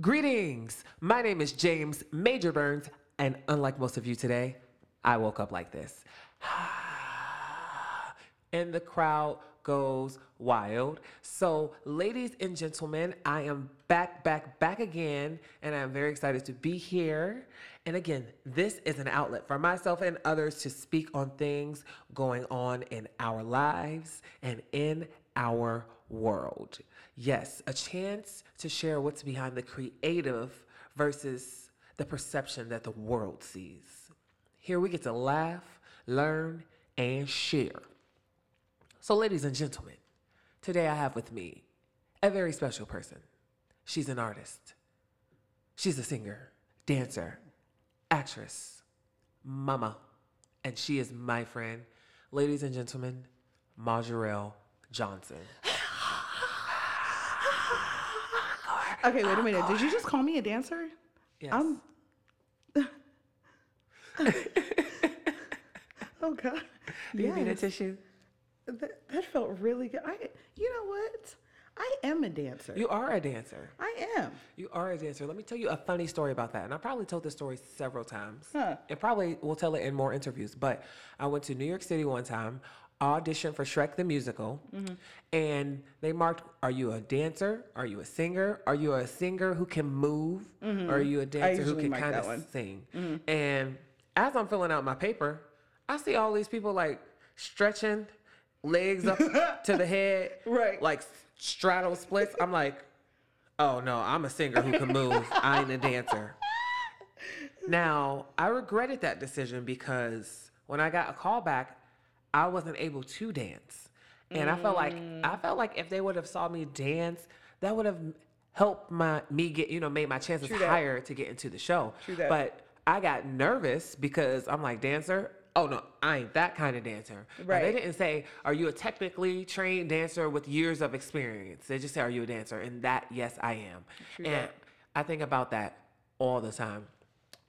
Greetings. My name is James Major Burns, and unlike most of you today, I woke up like this. and the crowd goes wild. So, ladies and gentlemen, I am back, back, back again, and I'm very excited to be here. And again, this is an outlet for myself and others to speak on things going on in our lives and in our world. Yes, a chance to share what's behind the creative versus the perception that the world sees. Here we get to laugh, learn, and share. So, ladies and gentlemen, today I have with me a very special person. She's an artist, she's a singer, dancer, actress, mama, and she is my friend. Ladies and gentlemen, Majarel Johnson. Okay, wait a minute. Did you just call me a dancer? Yes. I'm. oh God. Do you need a tissue? That, that felt really good. I, you know what? I am a dancer. You are a dancer. I am. You are a dancer. Let me tell you a funny story about that. And I probably told this story several times. Huh. And probably will tell it in more interviews. But I went to New York City one time, auditioned for Shrek the Musical, Mm-hmm. and they marked Are you a dancer? Are you a singer? Are you a singer who can move? Or are you a dancer who Mm-hmm. can kind of one. Mm-hmm. sing? And as I'm filling out my paper, I see all these people like stretching legs up to the head, Right. Like straddle splits. I'm like, oh no, I'm a singer who can move. I ain't a dancer. Now, I regretted that decision because when I got a call back, I wasn't able to dance. And I felt like I felt like if they would have saw me dance, that would have helped my me get, you know, made my chances higher to get into the show. But I got nervous because I'm like, dancer? Oh no, I ain't that kind of dancer. Now, they didn't say, Are you a technically trained dancer with years of experience? They just say, Are you a dancer? And that, yes, I am. True and that. I think about that all the time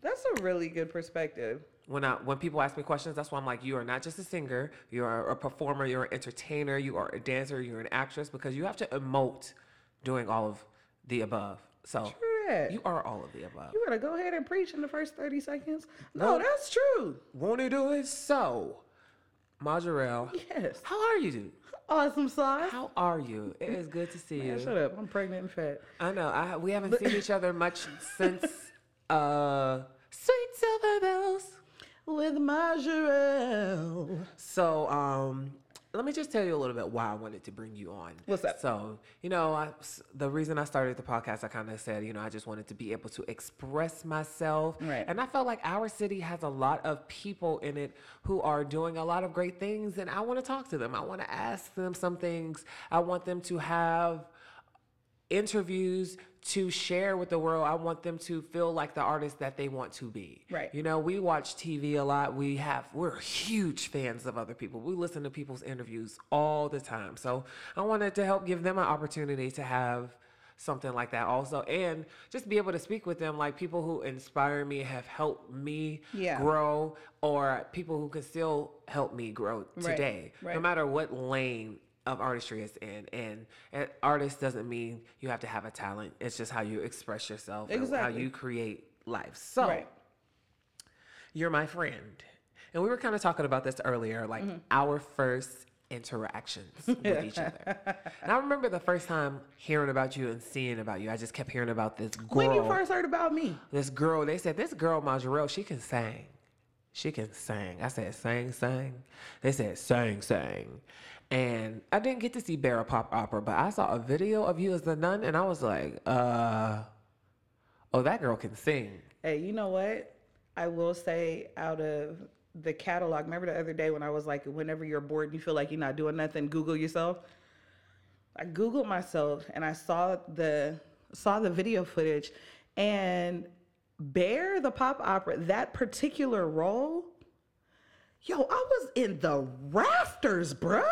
That's a really good perspective. When I when people ask me questions, that's why I'm like, you are not just a singer, you are a performer, you're an entertainer, you are a dancer, you're an actress, because you have to emote doing all of the above. So you are all of the above. You better go ahead and preach in the first 30 seconds. No, No. that's true. Won't you do it? So, Majarel, Yes. how are you, dude? Awesome sauce. How are you? It is good to see Man, you. shut up. I'm pregnant and fat. I know. I we haven't seen each other much since uh Sweet Silver Bells. With Majarel. So, um, let me just tell you a little bit why I wanted to bring you on. What's that? So, you know, I, the reason I started the podcast, I kind of said, you know, I just wanted to be able to express myself. Right. And I felt like our city has a lot of people in it who are doing a lot of great things, and I want to talk to them. I want to ask them some things. I want them to have interviews to share with the world. I want them to feel like the artist that they want to be. Right. You know, we watch TV a lot. We have we're huge fans of other people. We listen to people's interviews all the time. So I wanted to help give them an opportunity to have something like that also and just be able to speak with them like people who inspire me have helped me Yeah. grow or people who can still help me grow Right, today no matter what lane of artistry is in and, and artist doesn't mean you have to have a talent it's just how you express yourself and how you create life so Right. you're my friend and we were kind of talking about this earlier like Mm-hmm. our first interactions with each other and i remember the first time hearing about you and seeing about you i just kept hearing about this girl When you first heard about me, this girl, they said, this girl, Majarel, she can sing. She can sing. I said, sing, sing. They said, sing, sing. And I didn't get to see Bare a Pop Opera, but I saw a video of you as the nun, and I was like, uh, oh, that girl can sing. hey, you know what? I will say out of the catalog, remember the other day when I was like, whenever you're bored and you feel like you're not doing nothing, Google yourself. I Googled myself and I saw the saw the video footage and Bare the pop opera, that particular role, yo, I was in the rafters, bruh.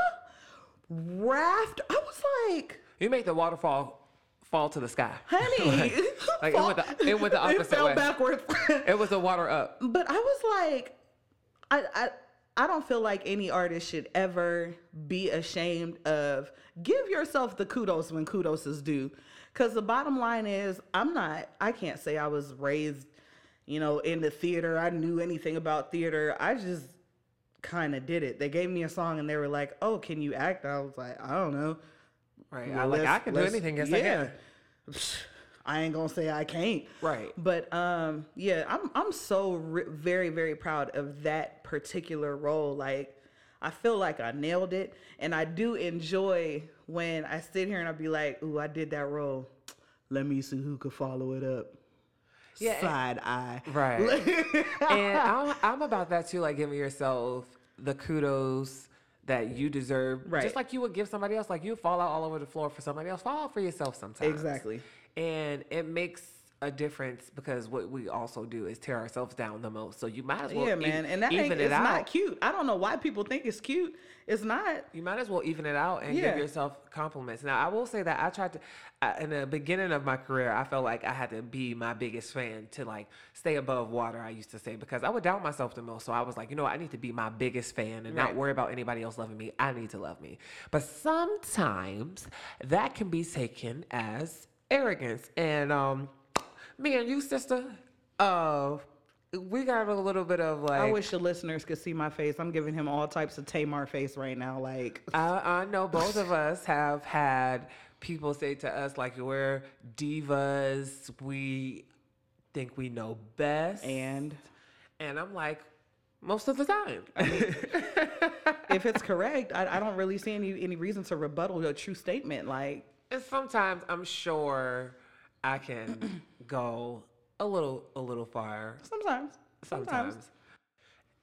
Raft. I was like, You make the waterfall fall to the sky. honey. Like, it went the- it went the It opposite fell way. backwards. It was a water up. But I was like, I, I I don't feel like any artist should ever be ashamed of give yourself the kudos when kudos is due. Because the bottom line is, I'm not, I can't say I was raised, you know, in the theater. I knew anything about theater. I just kind of did it. They gave me a song and they were like, oh, can you act? I was like, I don't know. Right. Well, I like I can do anything. Yes, I can. I ain't gonna say I can't. Right. But um, yeah, I'm I'm so re- very very proud of that particular role. Like, I feel like I nailed it, and I do enjoy when I sit here and I be like, "Ooh, I did that role. Let me see who could follow it up." Yeah, Side eye. Right. and I'm, I'm about that too, like giving yourself the kudos that you deserve. Right. Just like you would give somebody else, like you fall out all over the floor for somebody else, fall out for yourself sometimes. Exactly. And it makes a difference because what we also do is tear ourselves down the most. So you might as well yeah, e- man, and that even ain't, it it's out. not cute. I don't know why people think it's cute. It's not. You might as well even it out and Yeah. give yourself compliments. Now, I will say that I tried to, I, in the beginning of my career, I felt like I had to be my biggest fan to like stay above water, I used to say, because I would doubt myself the most. So I was like, you know? I need to be my biggest fan and not worry about anybody else loving me. I need to love me. But sometimes that can be taken as arrogance. And um, me and you, sister, uh, we got a little bit of like. I wish the listeners could see my face. I'm giving him all types of Tamar face right now. Like, I, I know both of us have had people say to us like we're divas. We think we know best, and and I'm like, most of the time. if it's correct, I, I don't really see any any reason to rebuttal a true statement. Like, and sometimes I'm sure I can go a little a little fire. sometimes, Sometimes. sometimes.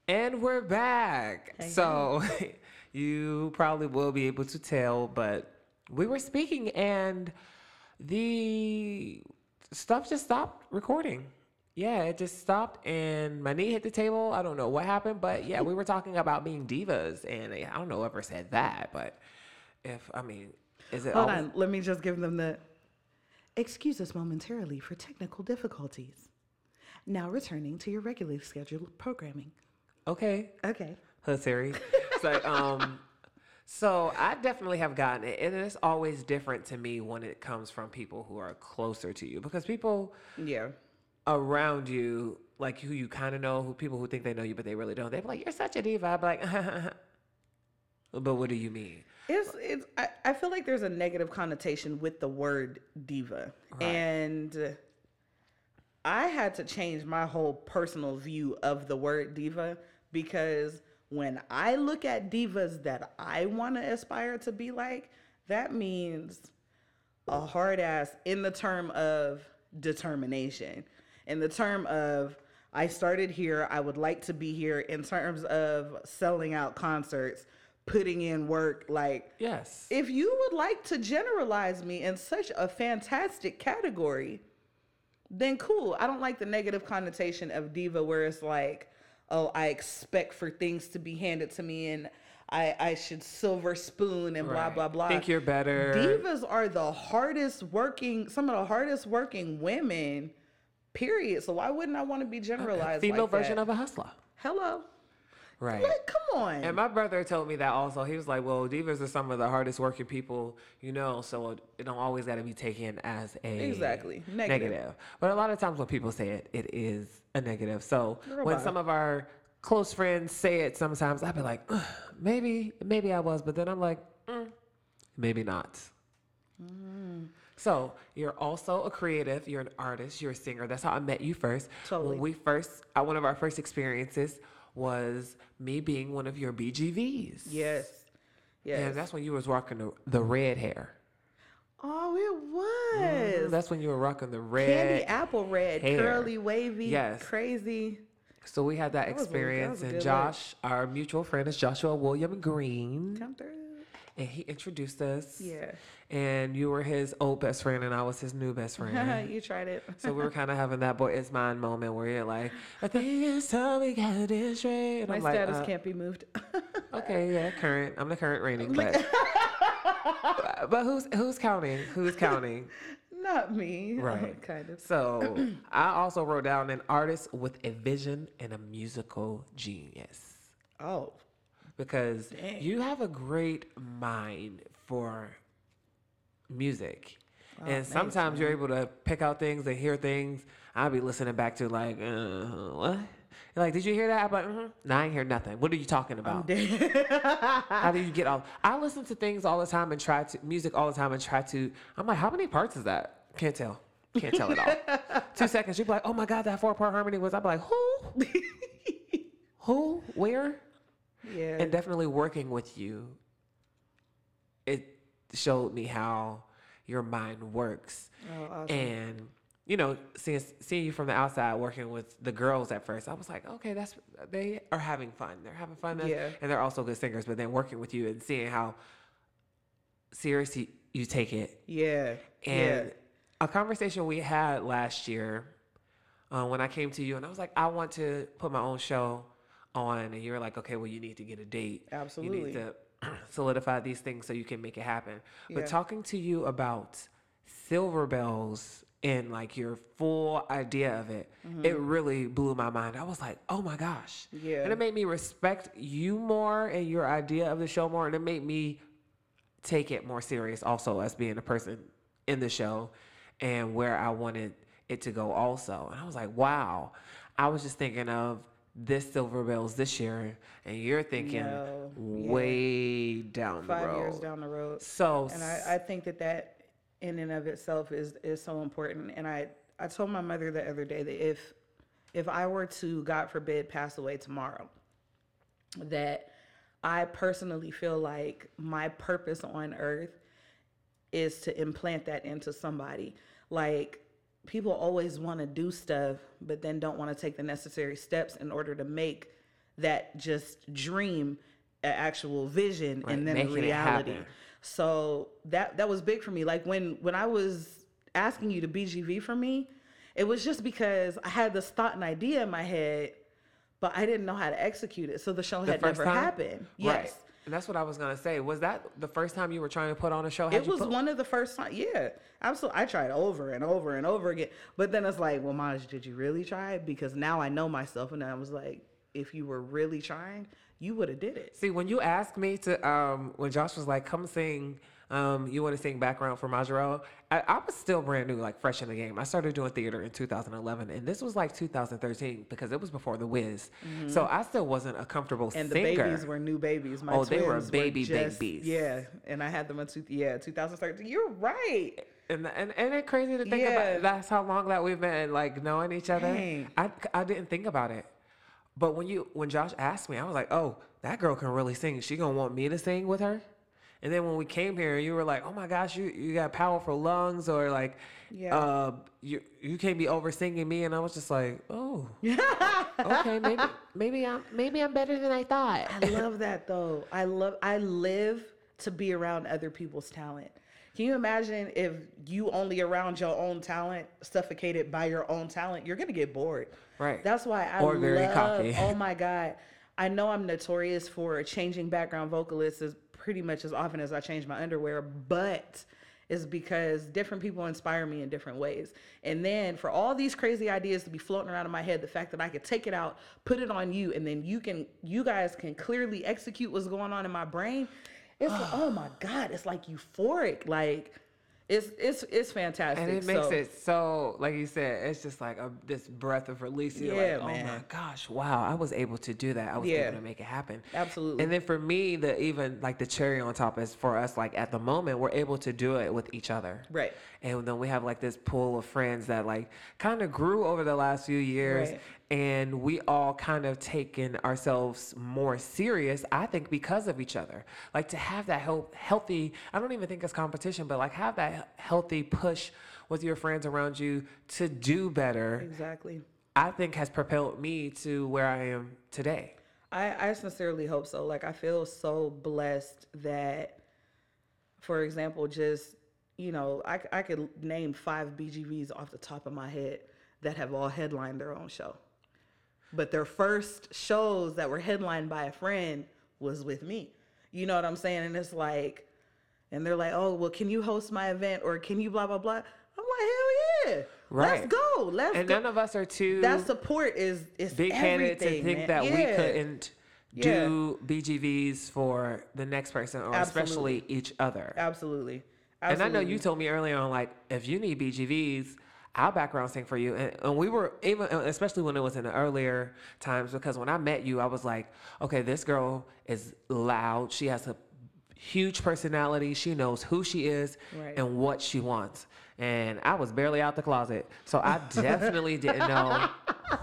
And we're back. So you probably will be able to tell, but we were speaking and the stuff just stopped recording. Yeah, it just stopped and my knee hit the table. I don't know what happened, but yeah, we were talking about being divas and I don't know whoever said that, but if I mean, is it Hold always- on, let me just give them the. Excuse us momentarily for technical difficulties. Now returning to your regularly scheduled programming. okay? Okay. Huh, Siri. so, um, so I definitely have gotten it, and it's always different to me when it comes from people who are closer to you because people Yeah. around you, like who you kind of know, who people who think they know you but they really don't, they're like, "You're such a diva." I'm like, but what do you mean? It's it's I, I feel like there's a negative connotation with the word diva. And I had to change my whole personal view of the word diva because when I look at divas that I want to aspire to be like, that means a hard ass in the term of determination, in the term of I started here, I would like to be here, in terms of selling out concerts, putting in work. Like, Yes. if you would like to generalize me in such a fantastic category, then cool. I don't like the negative connotation of diva where it's like, oh, I expect for things to be handed to me and I, I should silver spoon and blah, Right. blah, blah. Think you're better. Divas are the hardest working, some of the hardest working women, period. So why wouldn't I want to be generalized? Female like version that? of a hustler. Hello. Right. Like, come on. And my brother told me that also. He was like, "Well, divas are some of the hardest working people, you know, so it, don't always got to be taken as a Exactly. Negative. negative. But a lot of times when people say it, it is a negative. So Girl, when bye. some of our close friends say it, sometimes I'd be like, maybe, maybe I was, but then I'm like, mm, maybe not. Mm. So you're also a creative. You're an artist. You're a singer. That's how I met you first. Totally. When we first, uh, one of our first experiences was me being one of your BGVs. yes. Yeah, Yes. that's when you was rocking the, the red hair. oh, it mm-hmm. was. That's when you were rocking the red. Candy apple red, hair. curly, wavy, Yes. crazy. So we had that that experience, was a and Josh, our mutual friend, is Joshua William Green, Come through. And he introduced us. Yeah. And you were his old best friend, and I was his new best friend. you tried it. so we were kind of having that boy is mine moment where you're like, I think it's time we got this straight. And My I'm like, status uh, can't be moved. Okay, yeah, current. I'm the current reigning, but but who's who's counting? Who's counting? Not me. Right. kind of. So I also wrote down an artist with a vision and a musical genius Oh. Because Dang. you have a great mind for music. and thanks, sometimes you're able to pick out things and hear things. I'll be listening back to like, uh, what? You're like, did you hear that? I'm like, mm-hmm. no, I ain't hear nothing. What are you talking about? how do you get all? I listen to things all the time and try to music all the time and try to. I'm like, how many parts is that? Can't tell. Can't tell at all. Two seconds, you'd be like, oh my god, that four part harmony was. I'm like, who? who? Where? Yeah. And definitely working with you, it showed me how your mind works. oh, awesome. And you know, seeing seeing you from the outside working with the girls at first, I was like, okay, that's they are having fun. They're having fun, Yeah. and they're also good singers. But then working with you and seeing how serious you, you take it, yeah. and yeah. a conversation we had last year uh, when I came to you, and I was like, I want to put my own show on, and you're like, okay, well, you need to get a date. Absolutely. You need to solidify these things so you can make it happen. But talking to you about silver bells and like your full idea of it, it really blew my mind. I was like, oh my gosh. Mm-hmm. Yeah. And it made me respect you more and your idea of the show more. And it made me take it more serious also as being a person in the show and where I wanted it to go also. And I was like, wow. I was just thinking of this silver bells this year and you're thinking No, yeah. way down the Five road. years down the road. So and I, I think that that in and of itself is is so important and i i told my mother the other day that if if i were to god forbid pass away tomorrow that i personally feel like my purpose on earth is to implant that into somebody like people always want to do stuff but then don't want to take the necessary steps in order to make that just dream an actual vision Right, and then a making reality so that that was big for me. Like when when I was asking you to BGV for me, it was just because I had this thought and idea in my head, but I didn't know how to execute it. So the show the had never time? happened. Right. And that's what I was gonna say. Was that the first time you were trying to put on a show? It was put- one of the first time. Yeah, absolutely. I tried over and over and over again, but then it's like, well, Maj, did you really try? Because now I know myself, and I was like, if you were really trying, you would have did it. See, when you asked me to, um, when Josh was like, "Come sing," um, you want to sing background for Majorelle? I, I was still brand new, like fresh in the game. I started doing theater in 2011, and this was like 2013 because it was before The Wiz. So I still wasn't a comfortable Mm-hmm. And the babies were new babies. My Oh, they were baby just- babies. Yeah, and I had them in two, yeah 2013. You're right. and and and it crazy to think Yeah. about. That's how long that we've been like knowing each other. Dang. I I didn't think about it, but when you when Josh asked me, I was like, oh, that girl can really sing. She gonna want me to sing with her. And then when we came here, you were like, "Oh my gosh, you, you got powerful lungs," or like, Yeah. uh, "You you can't be over singing me." And I was just like, "Oh, okay, maybe maybe I'm maybe I'm better than I thought." I love that though. I love. I live to be around other people's talent. Can you imagine if you only around your own talent, suffocated by your own talent? You're gonna get bored. Right. That's why I Or very love. cocky. Oh my god. I know I'm notorious for changing background vocalists pretty much as often as I change my underwear, but it's because different people inspire me in different ways. And then for all these crazy ideas to be floating around in my head, the fact that I could take it out, put it on you, and then you can you guys can clearly execute what's going on in my brain. It's like, ah. oh my God, it's like euphoric. Like it's it's it's fantastic. And it makes So- it so, like you said, it's just like a, this breath of release. You're Yeah, like, oh my gosh, wow, I was able to do that. I was Yeah. able to make it happen. Absolutely. And then for me, the even like the cherry on top is for us, like at the moment, we're able to do it with each other. Right. And then we have like this pool of friends that like kind of grew over the last few years. Right. And we all kind of taken ourselves more serious, I think, because of each other. Like to have that health, healthy, I don't even think it's competition, but like have that healthy push with your friends around you to do better, Exactly. I think has propelled me to where I am today. I, I sincerely hope so. Like I feel so blessed that, for example, just you know, i, I could name five BGVs off the top of my head that have all headlined their own show, but their first shows that were headlined by a friend was with me. You know what I'm saying? And it's like, and they're like, oh well, can you host my event or can you blah blah blah? I'm like, hell yeah, Right. let's go, let's go And go. none of us are too that support is is big headed to think man. that we couldn't do BGVs for the next person or especially each other. Absolutely. And I know you told me earlier on, like, if you need BGVs, I'll background sing for you. And, and we were even, especially when it was in the earlier times, because when I met you, I was like, okay, this girl is loud. She has a huge personality. She knows who she is Right. and what she wants. And I was barely out the closet. So I definitely didn't know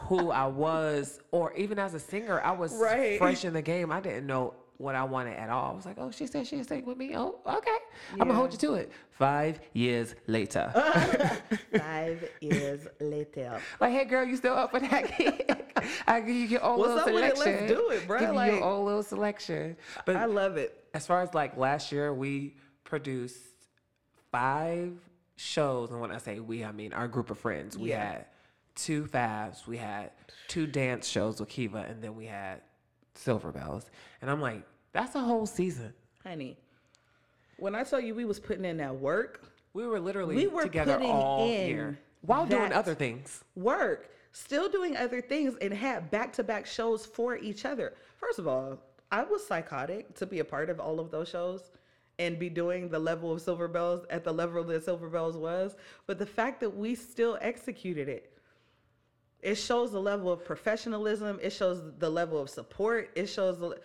who I was, or even as a singer, I was Right. fresh in the game. I didn't know what I wanted at all. I was like, oh, she said she'd sing with me. Oh, okay. I'm going to hold you to it. Five years later. Five years later. like, hey, girl, you still up for that gig? I give you your own What's little up with it? selection. Let's do it, bro. Give you Like- your own little selection. But I love it. as far as like last year, we produced five shows, and when I say we, I mean our group of friends. We Yeah. had two fabs, we had two dance shows with Kiva, and then we had Silver Bells. And I'm like, that's a whole season. Honey, when I tell you we was putting in that work, We were literally We were together all in year while doing other things. work, still doing other things, and had back to back shows for each other. First of all, I was psychotic to be a part of all of those shows and be doing the level of Silver Bells at the level that Silver Bells was. But the fact that we still executed it, it shows the level of professionalism. It shows the level of support. It shows the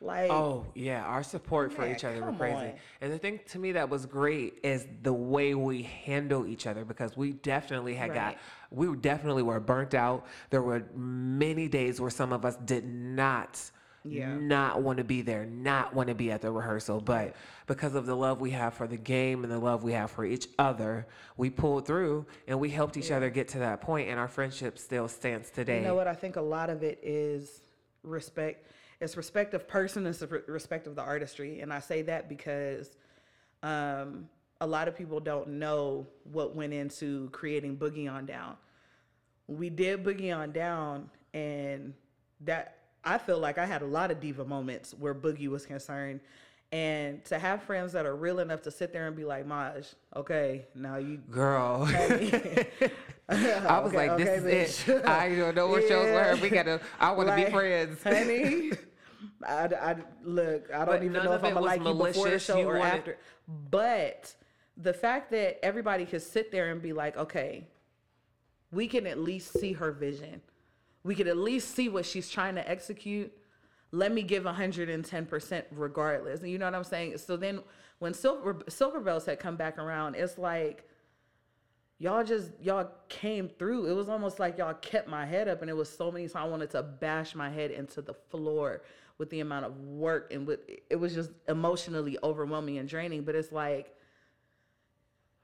like. Oh yeah, our support for each other were crazy. on. And the thing to me that was great is the way we handle each other because we definitely had got we definitely were burnt out. There were many days where some of us did not Yeah. not want to be there, not want to be at the rehearsal, but because of the love we have for the game and the love we have for each other, we pulled through and we helped each other get to that point and our friendship still stands today. You know what? I think a lot of it is respect. It's respect of person and s- respect of the artistry. And I say that because um, a lot of people don't know what went into creating Boogie on Down. We did Boogie on Down, and that I feel like I had a lot of diva moments where Boogie was concerned. And to have friends that are real enough to sit there and be like, Maj, okay, now you Girl. I I was like, this is it. I don't know what shows were. We gotta. I want to be friends. honey. I, I look. I don't But even know if I'm gonna was like you before the show You or wanted- after. But the fact that everybody could sit there and be like, okay, we can at least see her vision. We could at least see what she's trying to execute. Let me give 110% regardless. You know what I'm saying? So then when Silver Silver Bells had come back around, it's like y'all just y'all came through. It was almost like y'all kept my head up and it was so many times I wanted to bash my head into the floor with the amount of work and with it was just emotionally overwhelming and draining. But it's like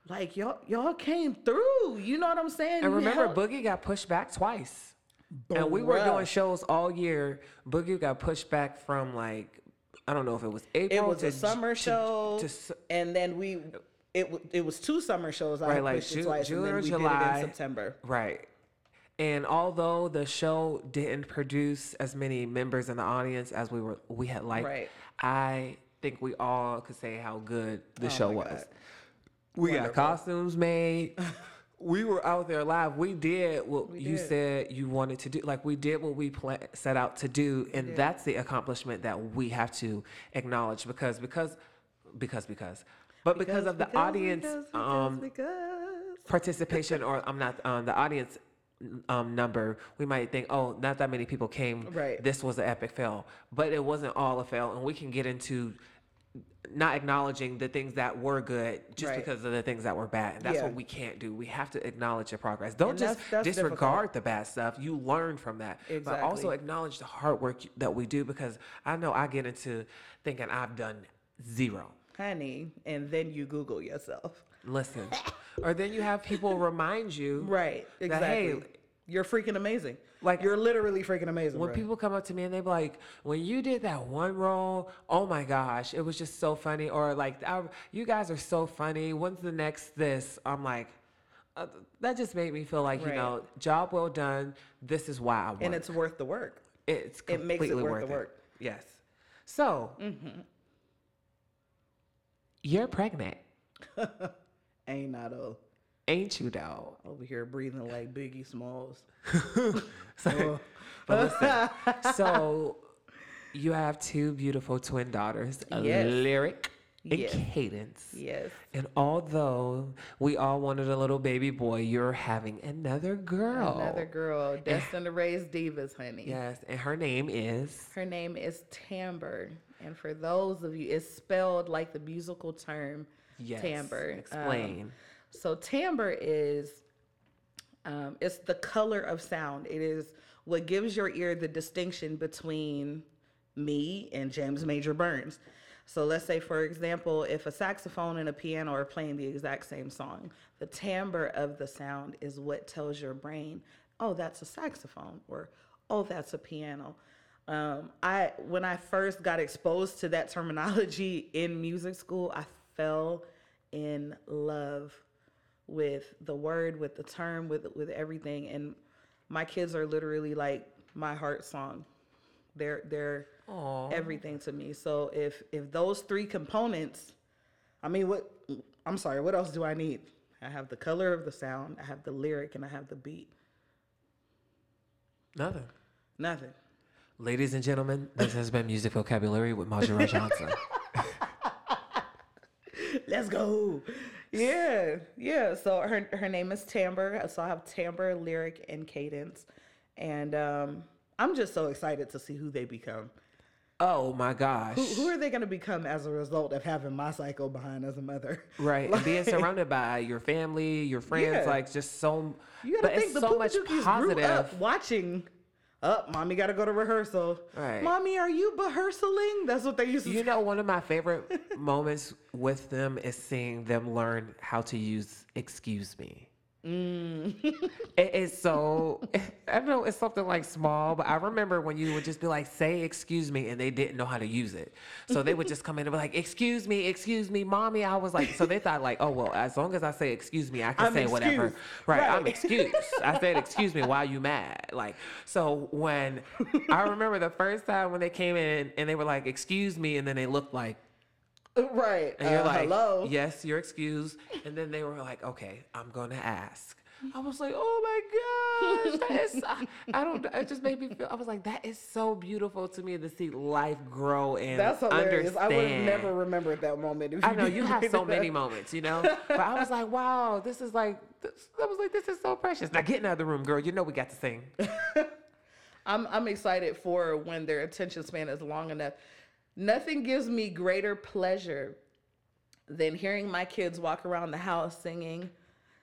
like y'all y'all came through. You know what I'm saying? And remember, held- Boogie got pushed back twice. And we were doing shows all year. Boogie got pushed back from like I don't know if it was April. It was to a summer to- show, to s- and then we it w- it was two summer shows. I Right, had like pushed it Ju- twice, June and then we July. did it in September. Right. And although the show didn't produce as many members in the audience as we were we had liked, Right. I think we all could say how good the Oh show was. God. We got costumes made. we were out there live. We did what you did. said you wanted to do. Like we did what we set out to do, and that's the accomplishment that we have to acknowledge because because because because, but because, of the because, audience because, because, um, because. participation or I'm not um, the audience um, number, we might think, oh, not that many people came. Right. This was an epic fail, but it wasn't all a fail, and we can get into not acknowledging the things that were good just Right. because of the things that were bad. And that's Yeah. what we can't do. We have to acknowledge the progress. Don't And just that's- that's disregard difficult. the bad stuff. You learn from that. But also acknowledge the hard work that we do because I know I get into thinking I've done zero. honey, and then you Google yourself. Listen. or then you have people remind you Right. that, Exactly. hey, You're freaking amazing. Like- you're literally freaking amazing. when people come up to me and they be like, when you did that one role, oh my gosh, it was just so funny. Or like, you guys are so funny. When's the next this? I'm like, uh, that just made me feel like, you know, job well done. This is why I won. and it's worth the work. it's it makes it completely worth the it. work. Mm-hmm. Yes. So, you're pregnant, Ain't not a ain't you, though? over here breathing like Biggie Smalls. So, but listen, so you have two beautiful twin daughters, a Yes. Lyric and Yes. Cadence. Yes. And although we all wanted a little baby boy, you're having another girl. Another girl destined to raise divas, honey. Yes, and her name is. Her name is Timbre. And for those of you, it's spelled like the musical term Yes. timbre. Um, Explain. So timbre is um, it's the color of sound. It is what gives your ear the distinction between me and James Major Burns. So let's say, for example, if a saxophone and a piano are playing the exact same song, the timbre of the sound is what tells your brain, oh, that's a saxophone, or oh, that's a piano. Um, I when I first got exposed to that terminology in music school, I fell in love with the word, with the term, with with everything. And my kids are literally like my heart song. They're they're Aw. everything to me. So if if those three components, I mean, what I'm sorry, what else do I need? I have the color of the sound, I have the lyric, and I have the beat. Nothing. Nothing. Ladies and gentlemen, this has been Music Vocabulary with Majora Johnson. Let's go. Yeah, yeah. So her her name is Timbre. So I have timbre, lyric, and cadence, and um, I'm just so excited to see who they become. oh my gosh. Who, who are they going to become as a result of having my cycle behind as a mother? Right, and being surrounded by your family, your friends, Yeah. like just so. You got to think the so much Poopadookis grew positive. up watching. Up, mommy got to go to rehearsal. Right. Mommy, are you rehearsaling? That's what they used to You know, one of my favorite moments with them is seeing them learn how to use "excuse me." Mm. It is so. I don't know. It's something like small, but I remember when you would just be like, "Say excuse me," and they didn't know how to use it, so they would just come in and be like, "Excuse me, excuse me, mommy." I was like, so they thought like, "Oh well, as long as I say excuse me, I can I'm say whatever." excused. Right, I'm Right. excused. I said excuse me. Why are you mad? Like, so when I remember the first time when they came in and they were like, "Excuse me," and then they looked like. Right. And you're uh, like, hello. yes, you're excused. And then they were like, okay, I'm going to ask. I was like, oh my gosh, that is, I, I don't, it just made me feel, I was like, that is so beautiful to me to see life grow and That's hilarious. I would have never remembered that moment. I know you have so it many moments, you know. But I was like, wow, this is like, this, I was like, this is so precious. Now get in the other room, girl. You know we got to sing. I'm I'm excited for when their attention span is long enough. Nothing gives me greater pleasure than hearing my kids walk around the house singing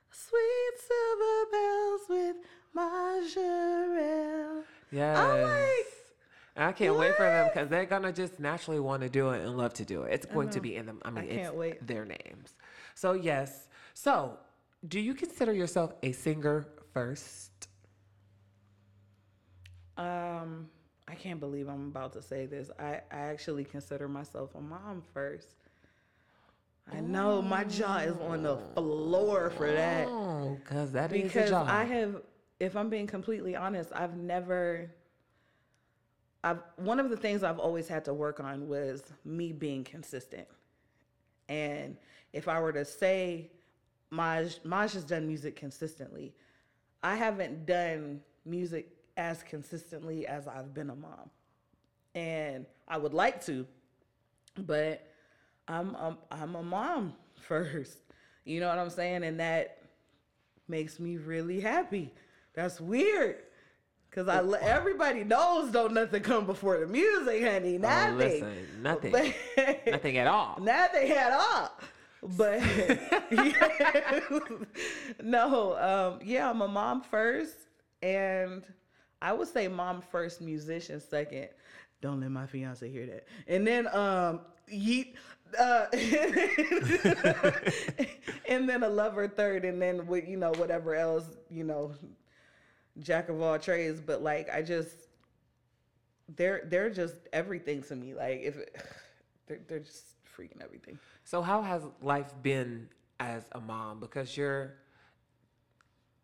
"Sweet Silver Bells" with Majorelle. Yes. like, I can't wait for them because they're gonna just naturally want to do it and love to do it. It's going to be in them. I mean, can't it's wait. their names. So yes. So, do you consider yourself a singer first? Um, I can't believe I'm about to say this. I, I actually consider myself a mom first. I know my jaw is on the floor for that. Oh, because that because. I have, if I'm being completely honest, I've never. I've one of the things I've always had to work on was me being consistent, and if I were to say, Maj Maj has done music consistently, I haven't done music as consistently as I've been a mom, and I would like to, but I'm I'm, I'm a mom first. You know what I'm saying? And that makes me really happy. That's weird. Cause I everybody knows don't nothing come before the music, honey. Oh, Nothing. listen, nothing, But- nothing at all. Nothing at all. But no, um, yeah, I'm a mom first, and I would say mom first, musician second. Don't let my fiance hear that. And then um, yeet. Uh, and then a lover third, and then with you know whatever else you know, jack of all trades. But like I just, they're they're just everything to me. Like if they're they're just freaking everything. So, how has life been as a mom? Because you're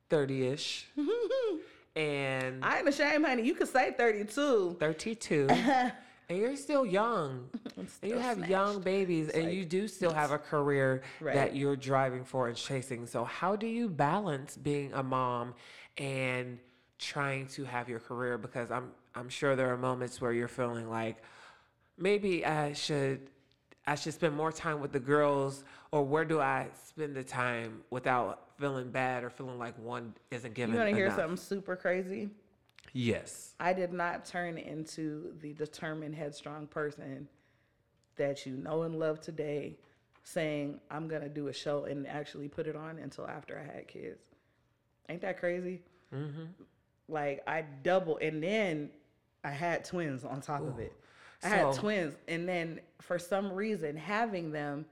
thirty-ish, and I ain't ashamed, honey. You could say 32. 32 and you're still young and you still have young babies and you do still have a career Right. that you're driving for and chasing so how do you balance being a mom and trying to have your career because i'm i'm sure there are moments where you're feeling like maybe i should I should spend more time with the girls, or where do I spend the time without feeling bad or feeling like one isn't given You want to hear something super crazy? Yes. I did not turn into the determined, headstrong person that you know and love today, saying I'm gonna do a show and actually put it on until after I had kids. Ain't that crazy? Mm-hmm. Like I double, and then I had twins on top of it. I had twins, and then for some reason, having them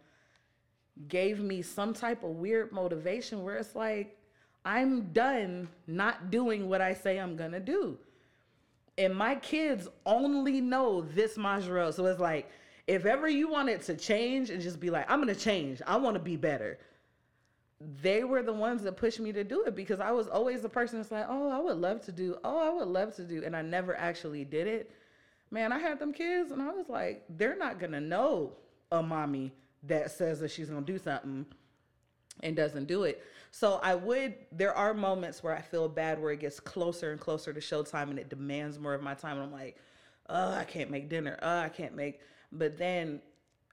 gave me some type of weird motivation where it's like I'm done not doing what I say I'm gonna do. And my kids only know this Majorelle. So it's like, if ever you wanted to change and just be like, I'm gonna change, I wanna be better. They were the ones that pushed me to do it because I was always the person that's like, oh, I would love to do, oh, I would love to do. And I never actually did it. Man, I had them kids and I was like, they're not gonna know a mommy that says that she's gonna do something and doesn't do it. So I would there are moments where I feel bad where it gets closer and closer to showtime and it demands more of my time and I'm like, oh, I can't make dinner. Oh, I can't make but then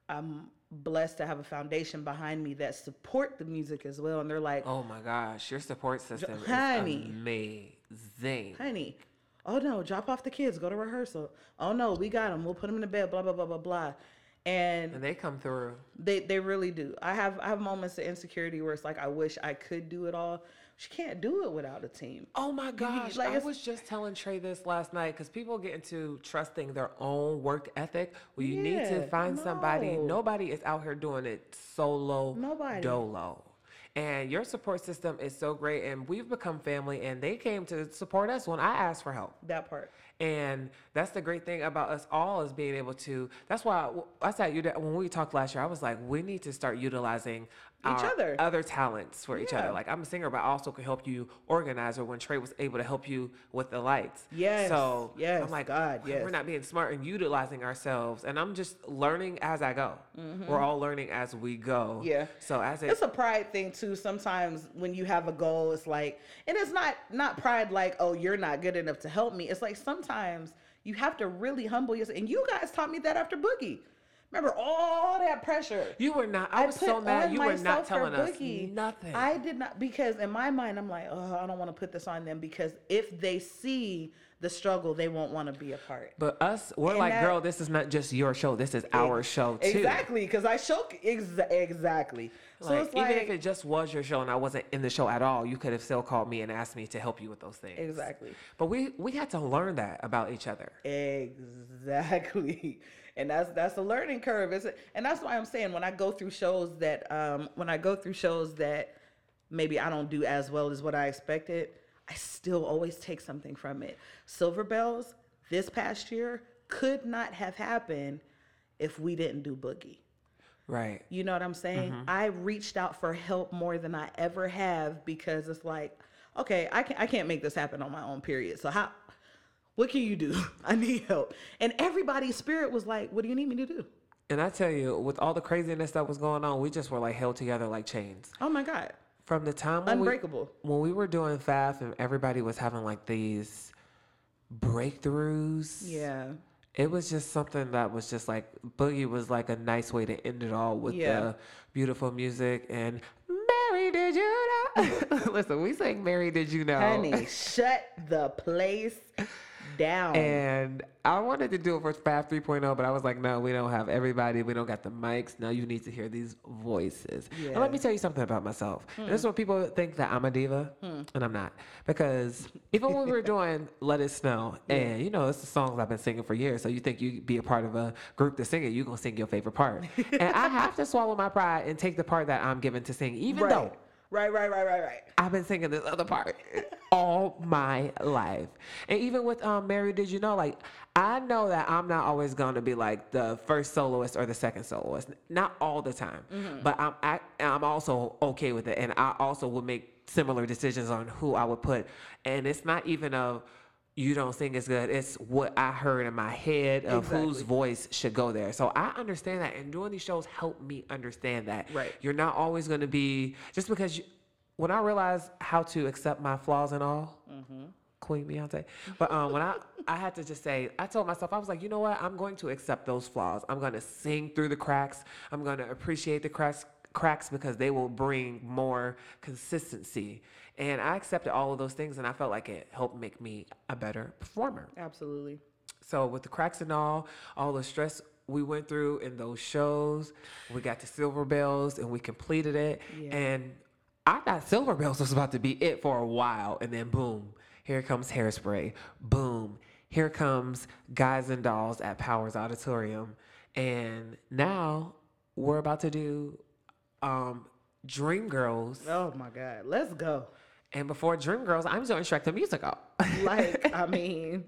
I'm blessed to have a foundation behind me that support the music as well. And they're like, Oh my gosh, your support system honey. is amazing. honey, oh no, drop off the kids, go to rehearsal. Oh no, we got them. We'll put them in the bed, blah, blah, blah, blah, blah. And And they come through. They they really do. I have I have moments of insecurity where it's like I wish I could do it all. She can't do it without a team. Oh my gosh. like, I was just telling Trey this last night because people get into trusting their own work ethic. Well, you need to Yeah, find somebody. Nobody is out here doing it solo, Nobody. dolo. And your support system is so great. And we've become family, and they came to support us when I asked for help. That part. And that's the great thing about us all is being able to. That's why I, I said you when we talked last year. I was like, we need to start utilizing Each other. other talents for each other. Like I'm a singer, but I also can help you organize. Or when Trey was able to help you with the lights. Yes, So yes, I'm like, God, we're not being smart and utilizing ourselves. And I'm just learning as I go. We're all learning as we go. Mm-hmm. Yeah. So as it It's a pride thing too. Sometimes when you have a goal, it's like, and it's not not pride like, oh, you're not good enough to help me. It's like sometimes you have to really humble yourself. And you guys taught me that after Boogie. Remember all that pressure. you were not. I was so mad. You were not telling us Boogie. nothing. I did not because in my mind I'm like, oh, I don't want to put this on them because if they see the struggle, they won't want to be a part. But us, we're And like, that- girl, this is not just your show. This is our show too. Exactly, because I show exa- exactly. So Like, it's like even if it just was your show and I wasn't in the show at all, you could have still called me and asked me to help you with those things. exactly, But we we had to learn that about each other. exactly, and that's that's a learning curve. Is and that's why I'm saying when I go through shows that um when I go through shows that maybe I don't do as well as what I expected, I still always take something from it. Silver Bells this past year could not have happened if we didn't do Boogie. Right. You know what I'm saying? Mm-hmm. I reached out for help more than I ever have because it's like, okay, I can I can't make this happen on my own. Period. So how? What can you do? I need help. And everybody's spirit was like, what do you need me to do? And I tell you, with all the craziness that was going on, we just were like held together like chains. Oh my God, From the time when unbreakable. we when we were doing FAF and everybody was having like these breakthroughs. Yeah. It was just something that was just like Boogie was like a nice way to end it all with Yeah. the beautiful music and Mary, did you know? Listen, we sang Mary, did you know? Honey, shut the place down. And I wanted to do it for FAF 3.0, but I was like, no, we don't have everybody. We don't got the mics. Now you need to hear these voices. And let me tell you something about myself. And hmm. this is what people think that I'm a diva, hmm. and I'm not. Because even when we were doing Let It Snow, and you know, it's the songs I've been singing for years, so you think you'd be a part of a group to sing it, you're going to sing your favorite part. and I have to swallow my pride and take the part that I'm given to sing, even right. though right, right, right, right, right. I've been singing this other part all my life. And even with um, Mary, did you know? Like, I know that I'm not always going to be like the first soloist or the second soloist. Not all the time. But I'm, I, I'm also okay with it. And I also would make similar decisions on who I would put. And it's not even a, you don't sing as good. It's what I heard in my head of whose voice should go there. So I understand that. And doing these shows helped me understand that. Right. You're not always going to be, just because you, when I realized how to accept my flaws and all, Queen Beyonce. But um, when I I had to just say, I told myself I was like, you know what? I'm going to accept those flaws. I'm going to sing through the cracks. I'm going to appreciate the cracks cracks because they will bring more consistency. And I accepted all of those things, and I felt like it helped make me a better performer. Absolutely. So with the cracks and all, all the stress we went through in those shows, we got to Silver Bells and we completed it. Yeah. And I thought Silver Bells was about to be it for a while, and then boom, here comes Hairspray. Boom, here comes Guys and Dolls at Powers Auditorium, and now we're about to do um, Dreamgirls. Oh my God. Let's go. And before Dreamgirls, I'm doing Shrek the Musical. Like, I mean,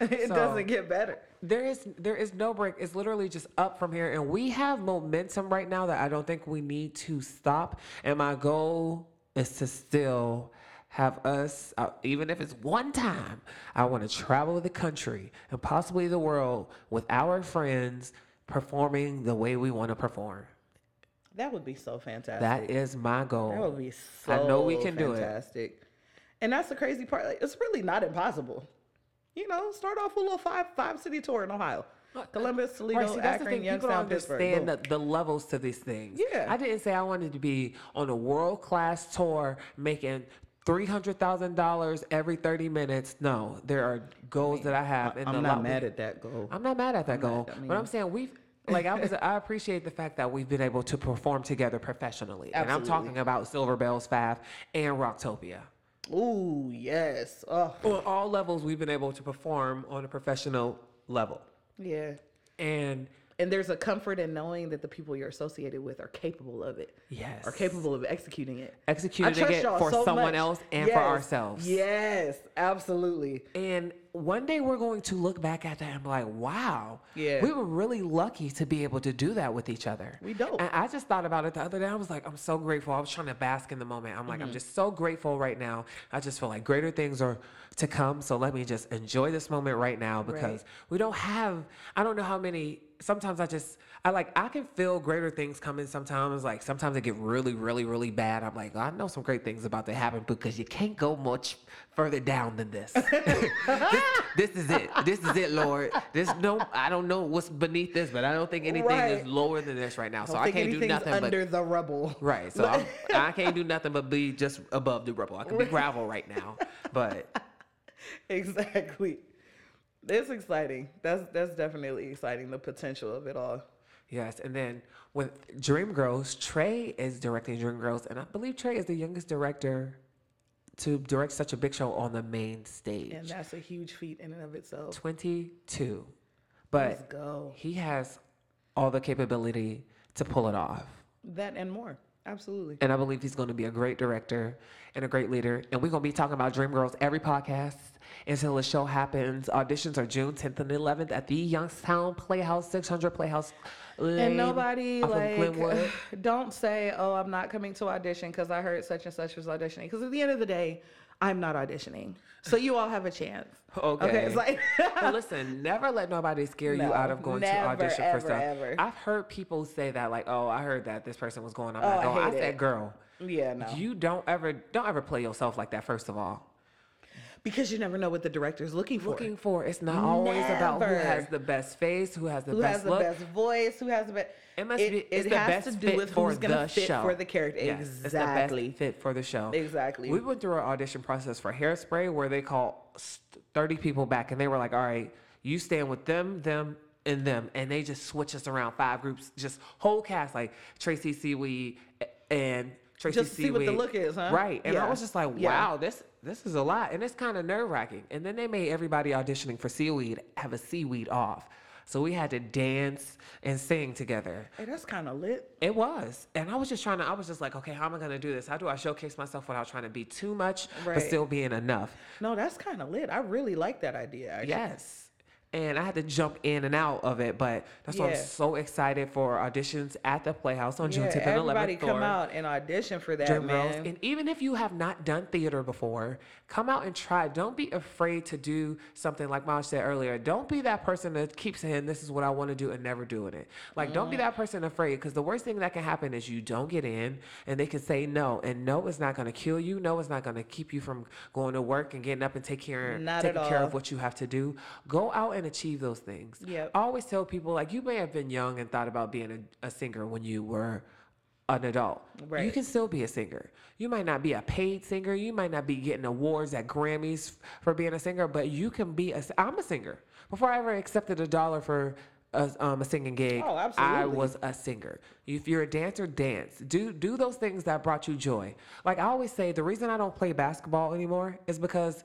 it So- doesn't get better. There is there is no break. It's literally just up from here, and we have momentum right now that I don't think we need to stop. And my goal is to still have us, uh, even if it's one time, I want to travel the country and possibly the world with our friends performing the way we want to perform. That would be so fantastic. That is my goal. That would be so I know we can do it. fantastic. And that's the crazy part. Like, it's really not impossible. You know, start off with a little five five city tour in Ohio. Uh, Columbus, Toledo, Right, see, that's the Akron, thing. People don't understand the, the levels to these things. Yeah. I didn't say I wanted to be on a world class tour making three hundred thousand dollars every thirty minutes. No, there are goals that I have. and I'm not mad at that goal. I'm not mad at that goal, not- I but I'm saying we've. Like I was, I appreciate the fact that we've been able to perform together professionally, and I'm talking about Silver Bells Five and Rocktopia. Ooh, yes. Oh, On all levels, we've been able to perform on a professional level, yeah. and And there's a comfort in knowing that the people you're associated with are capable of it. yes, Are capable of executing it. Executing it for so someone much. else and for ourselves. Yes, absolutely. And one day we're going to look back at that and be like, wow, Yeah. we were really lucky to be able to do that with each other. We dope. And I just thought about it the other day. I was like, I'm so grateful. I was trying to bask in the moment. I'm like, Mm-hmm. I'm just so grateful right now. I just feel like greater things are to come. So let me just enjoy this moment right now because we don't have, I don't know how many, sometimes I just, I like, I can feel greater things coming sometimes. Like sometimes it get really, really, really bad. I'm like, I know some great things about to happen because you can't go much further down than this. this, this is it. This is it, Lord. This no, I don't know what's beneath this, but I don't think anything is lower than this right now. So I can't do nothing but under the rubble. right. So I'm, I can't do nothing but be just above the rubble. I can be gravel right now, but exactly. It's exciting. That's that's definitely exciting. The potential of it all. yes. And then with Dreamgirls, Trey is directing Dreamgirls, and I believe Trey is the youngest director to direct such a big show on the main stage. And that's a huge feat in and of itself. 22, but he has all the capability to pull it off. That and more. Absolutely. And I believe he's going to be a great director and a great leader. And we're going to be talking about Dreamgirls every podcast until the show happens. Auditions are June 10th and 11th at the Youngstown Playhouse, 600 Playhouse Lane. And nobody like don't say, "Oh, I'm not coming to audition because I heard such and such was auditioning." Because at the end of the day, I'm not auditioning. So you all have a chance. Okay. it's like But listen, never let nobody scare you out of going to audition ever, for stuff. ever. I've heard people say that, like, "Oh, I heard that this person was going. I'm Oh, not oh, I going." I, hate said, it. "Girl, yeah, no, you don't ever, don't ever play yourself like that. First of all, because you never know what the director's looking for. looking for it's not always about who has the best face, who has the who best has the best voice? Who has the best? It must it, be. It's it the has best to do with who's gonna fit show. for the character. Yes, exactly. fit for the show. Exactly. We went through an audition process for Hairspray where they called s- thirty people back, and they were like, "All right, you stand with them, them." And them, and they just switch us around five groups, just whole cast like Tracy Seaweed and Tracy Just to see what the look is, huh? Right, and I was just like, Yeah. "Wow, this this is a lot," and it's kind of nerve wracking. And then they made everybody auditioning for Seaweed have a seaweed off, so we had to dance and sing together. Hey, that's kind of lit. It was. And I was just trying to, I was just like, okay, how am I going to do this? How do I showcase myself without trying to be too much, but still being enough? No, that's kind of lit. I really like that idea. Actually. Yes. And I had to jump in and out of it. But that's why I'm so excited for auditions at the Playhouse on June Yeah, 10th and 11th. everybody come out and audition for that, man. And even if you have not done theater before, come out and try. Don't be afraid to do something like Maj said earlier. Don't be that person that keeps saying, This is what I want to do and never doing it. Like, don't Mm-hmm. be that person afraid because the worst thing that can happen is you don't get in and they can say no. And no is not going to kill you. No is not going to keep you from going to work and getting up and take care, Not taking care of what you have to do. Go out and achieve those things. Yep. I always tell people, like, you may have been young and thought about being a, a singer when you were an adult. You can still be a singer. You might not be a paid singer. You might not be getting awards at Grammys for being a singer, but you can be a. I'm a singer. Before I ever accepted a dollar for a, um, a singing gig, Oh, I was a singer. If you're a dancer, dance. Do do those things that brought you joy. Like I always say, the reason I don't play basketball anymore is because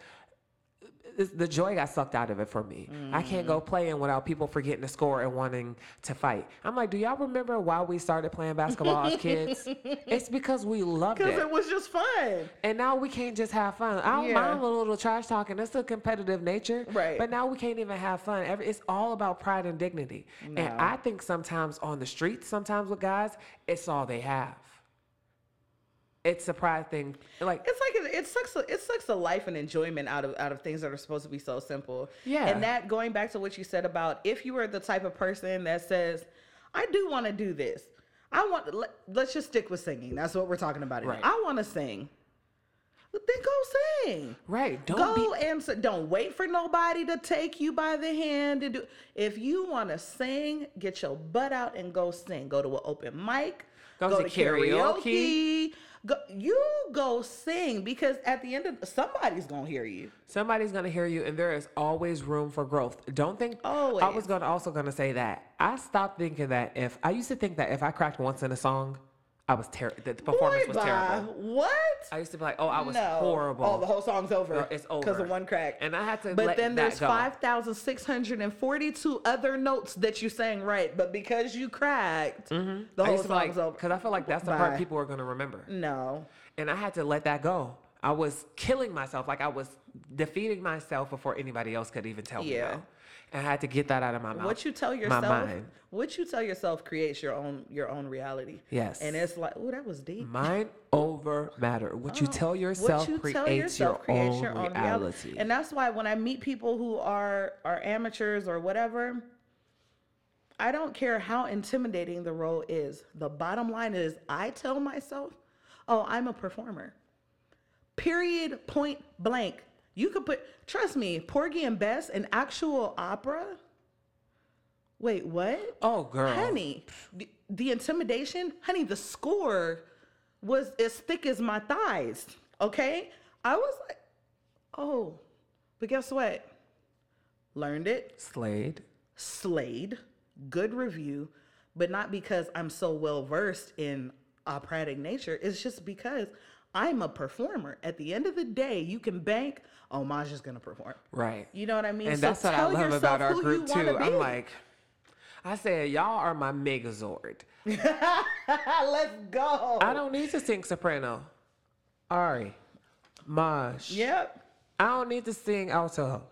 the joy got sucked out of it for me. I can't go mm. playing without people forgetting to score and wanting to fight. I'm like, do y'all remember why we started playing basketball as kids? It's because we loved it. Because it. was just fun. And now we can't just have fun. I don't Yeah. mind a little trash talking. It's a competitive nature. Right. But now we can't even have fun. Every, it's all about pride and dignity. No. And I think sometimes on the streets, sometimes with guys, it's all they have. It's thing. Like It's like it, it sucks. It sucks the life and enjoyment out of out of things that are supposed to be so simple. Yeah. And that going back to what you said about if you were the type of person that says, "I do want to do this. I want." Let, let's just stick with singing. That's what we're talking about. Right. I want to sing. Then go sing. right. Don't go be and don't wait for nobody to take you by the hand to do. If you want to sing, get your butt out and go sing. Go to an open mic. Go to karaoke. karaoke. Go, you go sing because at the end of somebody's gonna hear you. Somebody's gonna hear you, and there is always room for growth. Don't think. Oh, I was gonna also gonna say that I stopped thinking that if I used to think that if I cracked once in a song, I was terrible. The performance Boy, was terrible. What? I used to be like, oh, I was no. horrible. Oh, the whole song's over. No, it's over because of one crack. And I had to But let then there's five thousand six hundred and forty-two other notes that you sang right, but because you cracked, the Mm-hmm. I whole be like, song's over. because I feel like that's the Bye. part people are gonna remember, No. and I had to let that go. I was killing myself, like I was defeating myself before anybody else could even tell me. Yeah. I had to get that out of my mouth. What you tell yourself, mind. what you tell yourself creates your own your own reality. Yes. And it's like, oh, that was deep. Mind over matter. What you oh, tell yourself Oh, what you creates, tell yourself your, creates own your own reality. And that's why when I meet people who are are amateurs or whatever, I don't care how intimidating the role is. The bottom line is I tell myself, "Oh, I'm a performer." Period, point blank. You could put trust me, Porgy and Bess, an actual opera. Wait, what? oh, girl. Honey, the, the intimidation, honey, the score was as thick as my thighs. Okay. I was like, oh, but guess what? Learned it, Slade. slayed, good review, but not because I'm so well versed in operatic nature. It's just because I'm a performer. At the end of the day, you can bank, oh, Maja's gonna perform. Right. You know what I mean? And So that's what I love about our group too. I'm like, I said, y'all are my megazord. Let's go. I don't need to sing soprano. Ari, Maj. Yep. I don't need to sing alto.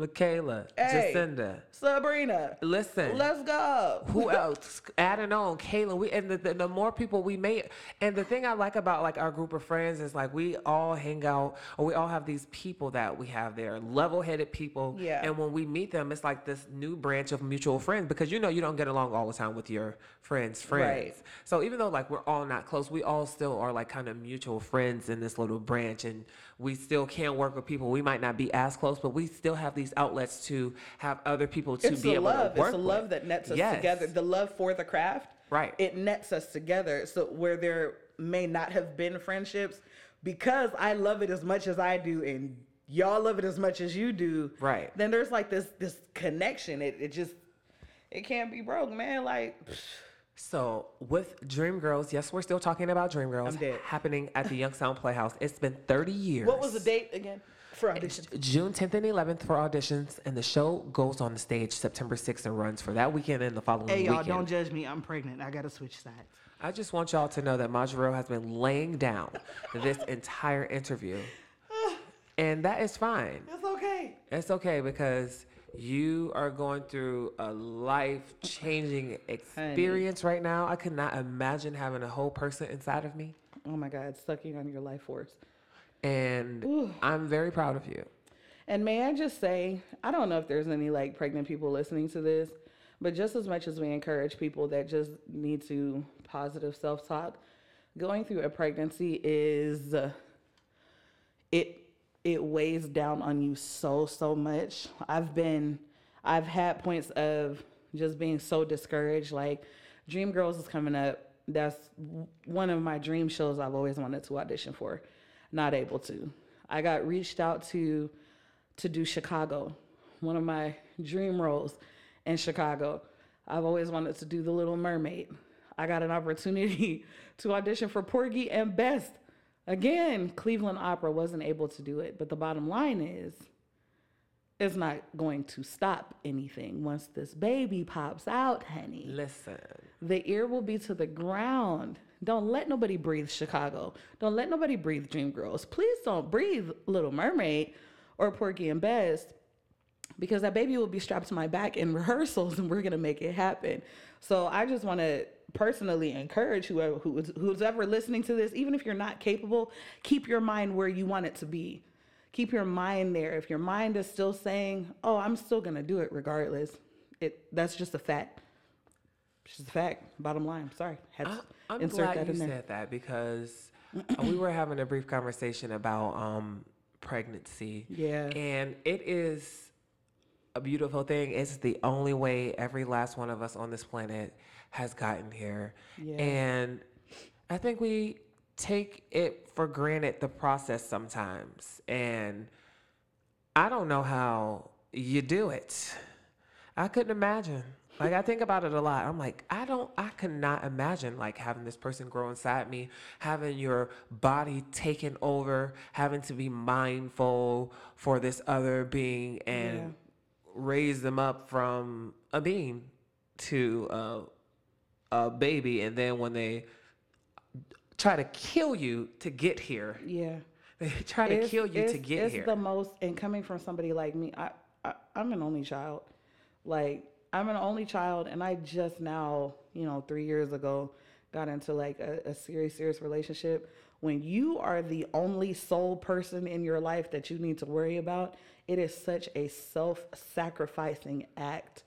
Michaela, Hey. Jacinda. Sabrina. Listen. Let's go. who else? Adding on, Kayla. We and the, the, the more people we meet, and the thing I like about like our group of friends is like we all hang out, or we all have these people that we have there, level-headed people. Yeah. And when we meet them, it's like this new branch of mutual friends because you know you don't get along all the time with your friends' friends. Right. So even though like we're all not close, we all still are like kind of mutual friends in this little branch, and we still can work with people. We might not be as close, but we still have these outlets to have other people to It's be able love. to work It's the with. love that nets us Yes. together. The love for the craft. Right. It nets us together. So where there may not have been friendships, because I love it as much as I do, and y'all love it as much as you do. Right. Then there's like this this connection. It it just it can't be broke, man. Like So with Dreamgirls, yes, we're still talking about Dreamgirls I'm dead. happening at the Youngstown Playhouse. It's been 30 years. what was the date again for auditions? June 10th and 11th for auditions, and the show goes on the stage September 6th and runs for that weekend and the following weekend. Hey y'all, weekend. don't judge me. I'm pregnant. I gotta switch sides. I just want y'all to know that Mazhorell has been laying down this entire interview, and that is fine. It's okay. It's okay because You are going through a life changing experience right now. I could not imagine having a whole person inside of me. Oh my God, sucking on your life force. And I'm very proud of you. And may I just say, I don't know if there's any like pregnant people listening to this, but just as much as we encourage people that just need to positive self talk, going through a pregnancy is uh, it it weighs down on you so so much. I've been I've had points of just being so discouraged. Like Dreamgirls is coming up. That's one of my dream shows I've always wanted to audition for. Not able to. I got reached out to to do Chicago, one of my dream roles in Chicago. I've always wanted to do The Little Mermaid. I got an opportunity to audition for Porgy and Bess. Again, Cleveland Opera wasn't able to do it, but the bottom line is it's not going to stop anything once this baby pops out, honey. Listen. The ear will be to the ground. Don't let nobody breathe Chicago. Don't let nobody breathe Dreamgirls. Please don't breathe Little Mermaid or Porgy and Bess because that baby will be strapped to my back in rehearsals and we're going to make it happen. So I just want to personally encourage whoever who's, who's ever listening to this, even if you're not capable, keep your mind where you want it to be. Keep your mind there. If your mind is still saying, "Oh, I'm still going to do it regardless." It that's just a fact. It's just a fact. Bottom line. Sorry. Had I, am insert glad that you in there. said that because uh, we were having a brief conversation about um, pregnancy. Yeah. And it is a beautiful thing. It's the only way every last one of us on this planet has gotten here. Yeah. And I think we take it for granted the process sometimes. And I don't know how you do it. I couldn't imagine. Like I think about it a lot. I'm like, I don't I cannot imagine like having this person grow inside me, having your body taken over, having to be mindful for this other being and Yeah. raise them up from a being to a, a baby and then when they try to kill you to get here. Yeah. They try to It's- kill you to it's- get it's here. the most, and coming from somebody like me, I, I I'm an only child. Like I'm an only child, and I just now, you know, three years ago, got into like a, a serious, serious relationship. When you are the only sole person in your life that you need to worry about, it is such a self-sacrificing act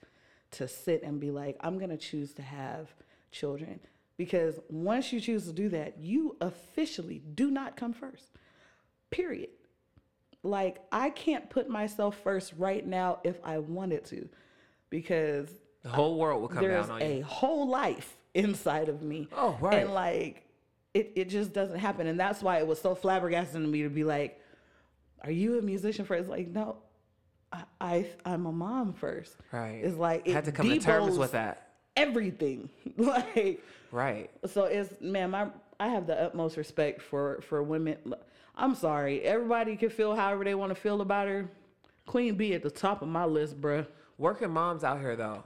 to sit and be like, I'm gonna choose to have children. Because once you choose to do that, you officially do not come first. Period. Like, I can't put myself first right now if I wanted to, because the whole world will come there's down on a you. whole life inside of me. Oh, right. And like, it, it just doesn't happen. And that's why it was so flabbergasting to me to be like, Are you a musician first? Like, no, I, I I'm a mom first. Right. It's like, had it to come to terms with that. Everything. like, Right. so it's man, my I have the utmost respect for for women. I'm sorry, everybody can feel however they want to feel about her. Queen B at the top of my list, bruh. Working moms out here though.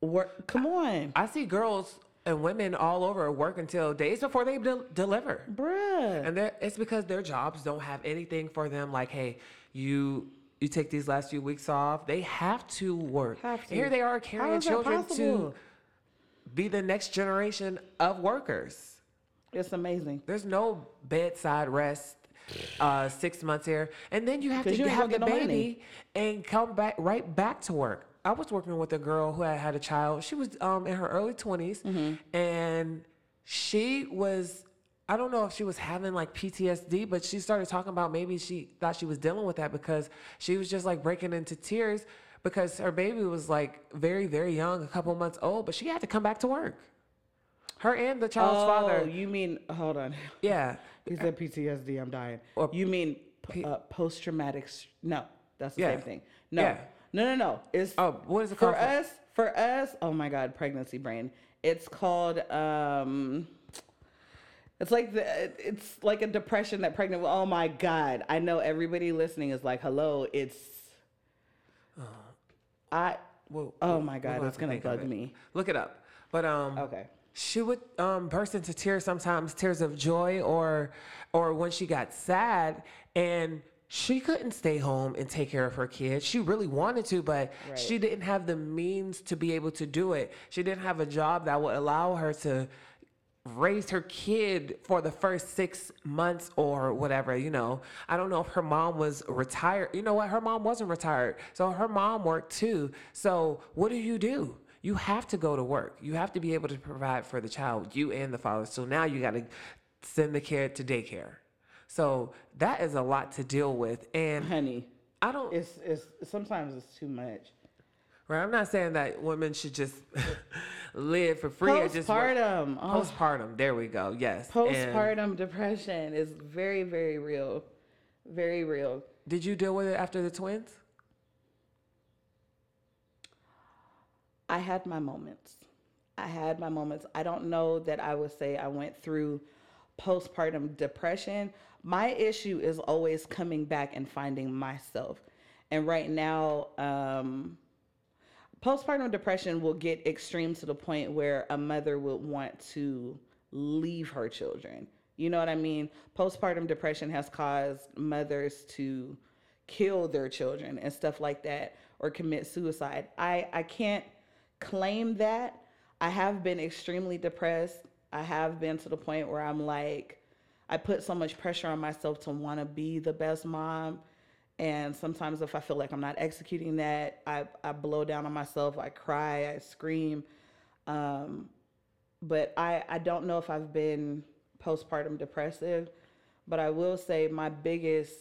Work, come on, I see girls and women all over work until days before they de- deliver. bruh. And it's because their jobs don't have anything for them. Like, hey, you you take these last few weeks off. They have to work. Have to. Here they are carrying children to be the next generation of workers. It's amazing. There's no bedside rest. Uh, six months here, and then you have to you have the no baby and come back right back to work. I was working with a girl who had had a child. She was um, in her early 20s, Mm-hmm. and she was. I don't know if she was having like PTSD, but she started talking about maybe she thought she was dealing with that because she was just like breaking into tears because her baby was like very, very young, a couple months old, but she had to come back to work. Her and the child's Oh, father. you mean hold on? Yeah. He said PTSD. I'm dying. Or you mean p- uh, post traumatic? No, that's the Yeah. same thing. No, Yeah. no, no, no. It's Oh, what is it for called? us. For us, oh my God, pregnancy brain. It's called. um It's like the. It's like a depression that pregnant. Oh my God, I know everybody listening is like, hello. It's. I. Well, Oh my God, it's gonna bug it. me. Look it up. But um, Okay. She would um burst into tears sometimes, tears of joy, or or when she got sad, and she couldn't stay home and take care of her kids. She really wanted to, but Right. she didn't have the means to be able to do it. She didn't have a job that would allow her to raise her kid for the first six months or whatever, you know. I don't know if her mom was retired. You know what? Her mom wasn't retired. So her mom worked too. So what do you do? You have to go to work. You have to be able to provide for the child, you and the father. So now you got to send the kid to daycare. So that is a lot to deal with. And honey, I don't, it's it's sometimes it's too much. right? I'm not saying that women should just live for free or just. Postpartum. Oh, Postpartum. There we go. Yes. And postpartum depression is very, very real. Very real. did you deal with it after the twins? I had my moments. I had my moments. I don't know that I would say I went through postpartum depression. My issue is always coming back and finding myself. And right now, um, postpartum depression will get extreme to the point where a mother would want to leave her children. You know what I mean? Postpartum depression has caused mothers to kill their children and stuff like that or commit suicide. I, I can't claim that. I have been extremely depressed. I have been to the point where I'm like, I put so much pressure on myself to want to be the best mom. And sometimes if I feel like I'm not executing that, I, I blow down on myself. I cry, I scream. Um, but I, I don't know if I've been postpartum depressive, but I will say my biggest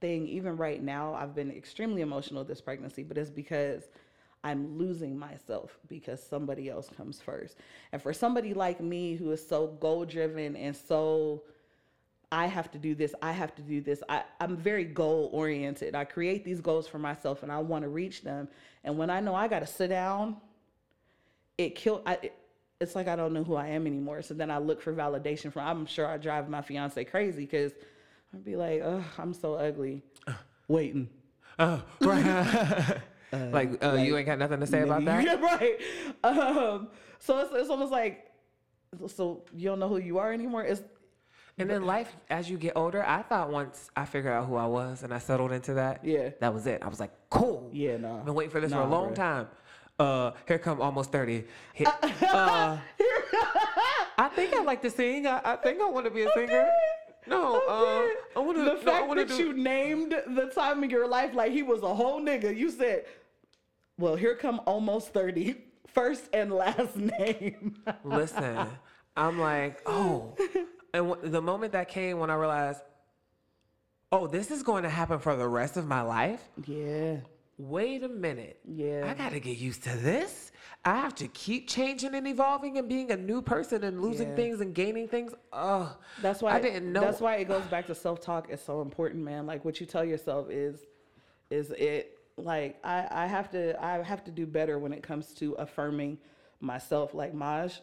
thing, even right now, I've been extremely emotional this pregnancy, but it's because I'm losing myself because somebody else comes first. And for somebody like me who is so goal driven and so I have to do this, I have to do this. I, I'm very goal oriented. I create these goals for myself and I want to reach them. And when I know I got to sit down, it kill. I, it, it's like I don't know who I am anymore. So then I look for validation from. I'm sure I drive my fiance crazy because I'd be like, oh, I'm so ugly. Uh. Waiting. Oh, right. like, uh, you ain't got nothing to say about that? Yeah, right. Um, so it's, it's almost like, so you don't know who you are anymore. It's And then life, as you get older, I thought once I figured out who I was and I settled into that, Yeah. that was it. I was like, cool. Yeah, nah. I've been waiting for this for a long bruh. time. Uh, here come almost 30. Here, uh, I think I like to sing. I, I think I want to be a singer. No, uh, I want to. the no, fact want that do. you named the time of your life like he was a whole nigga. You said, "Well, here come almost 30, first and last name." Listen, I'm like, oh. And w- the moment that came when I realized, oh, this is going to happen for the rest of my life. yeah, Wait a minute. Yeah. I got to get used to this. I have to keep changing and evolving and being a new person and losing Yeah. things and gaining things. Oh, that's why I didn't know. That's why it goes back to self talk is so important, man. Like what you tell yourself is, is it like I I have to I have to do better when it comes to affirming myself. Like Maj,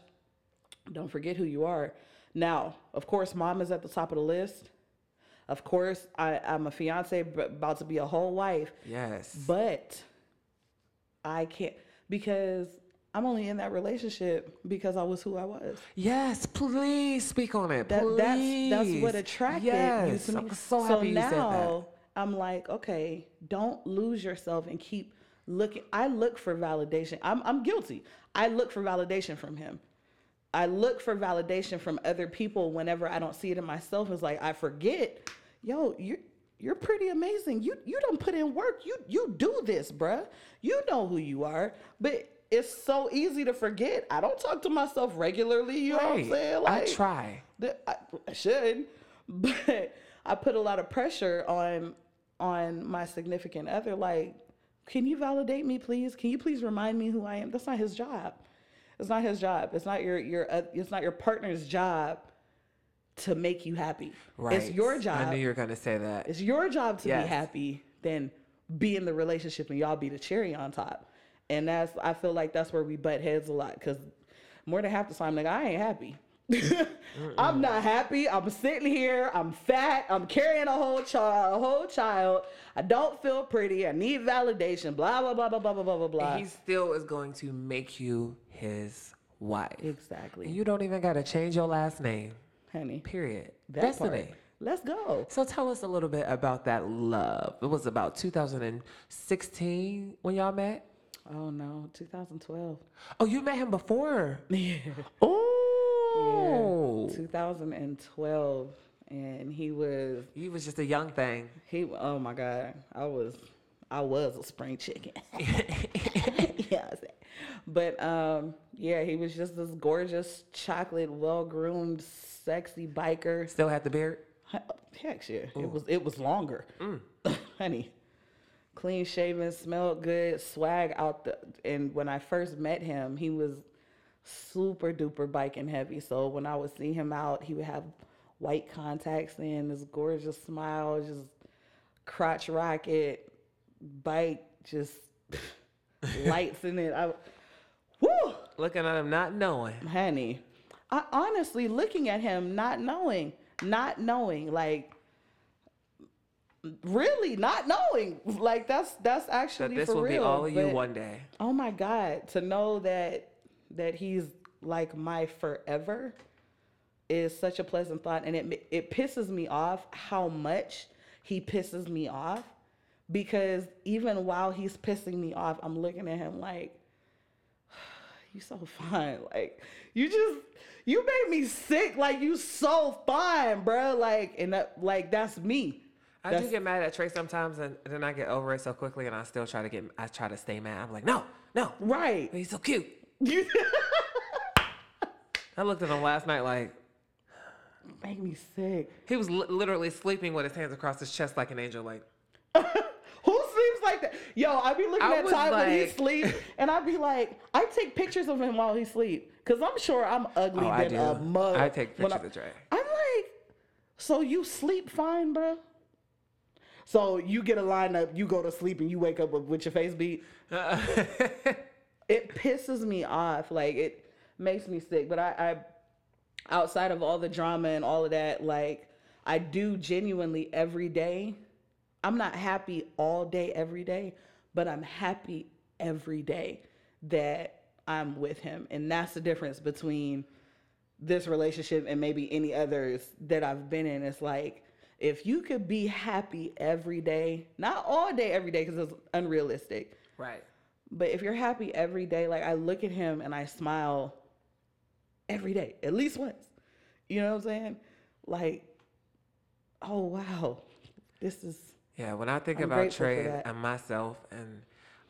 don't forget who you are. Now, of course, mom is at the top of the list. Of course, I, I'm a fiance, but about to be a whole wife. Yes. But I can't because I'm only in that relationship because I was who I was. yes, please speak on it. That, please. that's that's what attracted yes, you to me. I'm so happy you now said that. I'm like, okay, don't lose yourself and keep looking. I look for validation. I'm I'm guilty. I look for validation from him. I look for validation from other people whenever I don't see it in myself. It's like I forget, yo, you you're pretty amazing. You you don't put in work. You you do this, bruh. You know who you are. But it's so easy to forget. I don't talk to myself regularly. You know what I'm Right. saying? I try. I, I should, but I put a lot of pressure on on my significant other. Like, can you validate me, please? Can you please remind me who I am? That's not his job. It's not his job. It's not your your. Uh, it's not your partner's job to make you happy. Right. It's your job. I knew you were going to say that. It's your job to Yes. be happy. Then be in the relationship and y'all be the cherry on top. And that's I feel like that's where we butt heads a lot because more than half the time, like I ain't happy. I'm not happy. I'm sitting here. I'm fat. I'm carrying a whole child. A whole child. I don't feel pretty. I need validation. Blah blah blah blah blah blah blah blah. He still is going to make you his wife. Exactly. And you don't even got to change your last name, honey. Period. That part. Let's go. So tell us a little bit about that love. It was about 2016 when y'all met. Oh no, 2012. Oh, you met him before. Yeah. Oh. 2012, and he was he was just a young thing. he. Oh my God, I was I was a spring chicken. yeah, but um, yeah, he was just this gorgeous, chocolate, well groomed, sexy biker. Still had the beard. Heck yeah, it was it was longer, honey. Clean shaven, smelled good, swag out the. And when I first met him, he was super duper biking heavy. So when I would see him out, he would have white contacts in, this gorgeous smile, just crotch rocket, bike, just lights in it. I, woo, Looking at him, not knowing. honey. I honestly looking at him, not knowing, not knowing, like really not knowing. Like that's that's actually That this for will real. be all of you one day. Oh my God, to know that that he's like my forever is such a pleasant thought, and it it pisses me off how much he pisses me off because even while he's pissing me off, I'm looking at him like, you so fine, like you just you made me sick, like you so fine, bro, like and that like that's me. I That's- do get mad at Trey sometimes, and then I get over it so quickly, and I still try to get. I try to stay mad. I'm like, no, no, Right. he's so cute. I looked at him last night like make me sick. he was li- literally sleeping with his hands across his chest like an angel. Like, Who sleeps like that? Yo, I be looking I at was Ty when he like- sleep, and I be like, I take pictures of him while he sleep, cause I'm sure I'm ugly oh, I than do. a mug. I take when pictures of Trey. I'm like, so you sleep fine, bro? So you get a lineup, you go to sleep, and you wake up with, with your face beat. It pisses me off. Like it makes me sick. But I, I, outside of all the drama and all of that, like I do genuinely every day. I'm not happy all day every day, but I'm happy every day that I'm with him, and that's the difference between this relationship and maybe any others that I've been in. It's like if you could be happy every day, not all day every day because it's unrealistic, right. But if you're happy every day, like I look at him and I smile every day, at least once. You know what I'm saying? Like, oh wow, this is Yeah, when I think I'm about Trey and myself and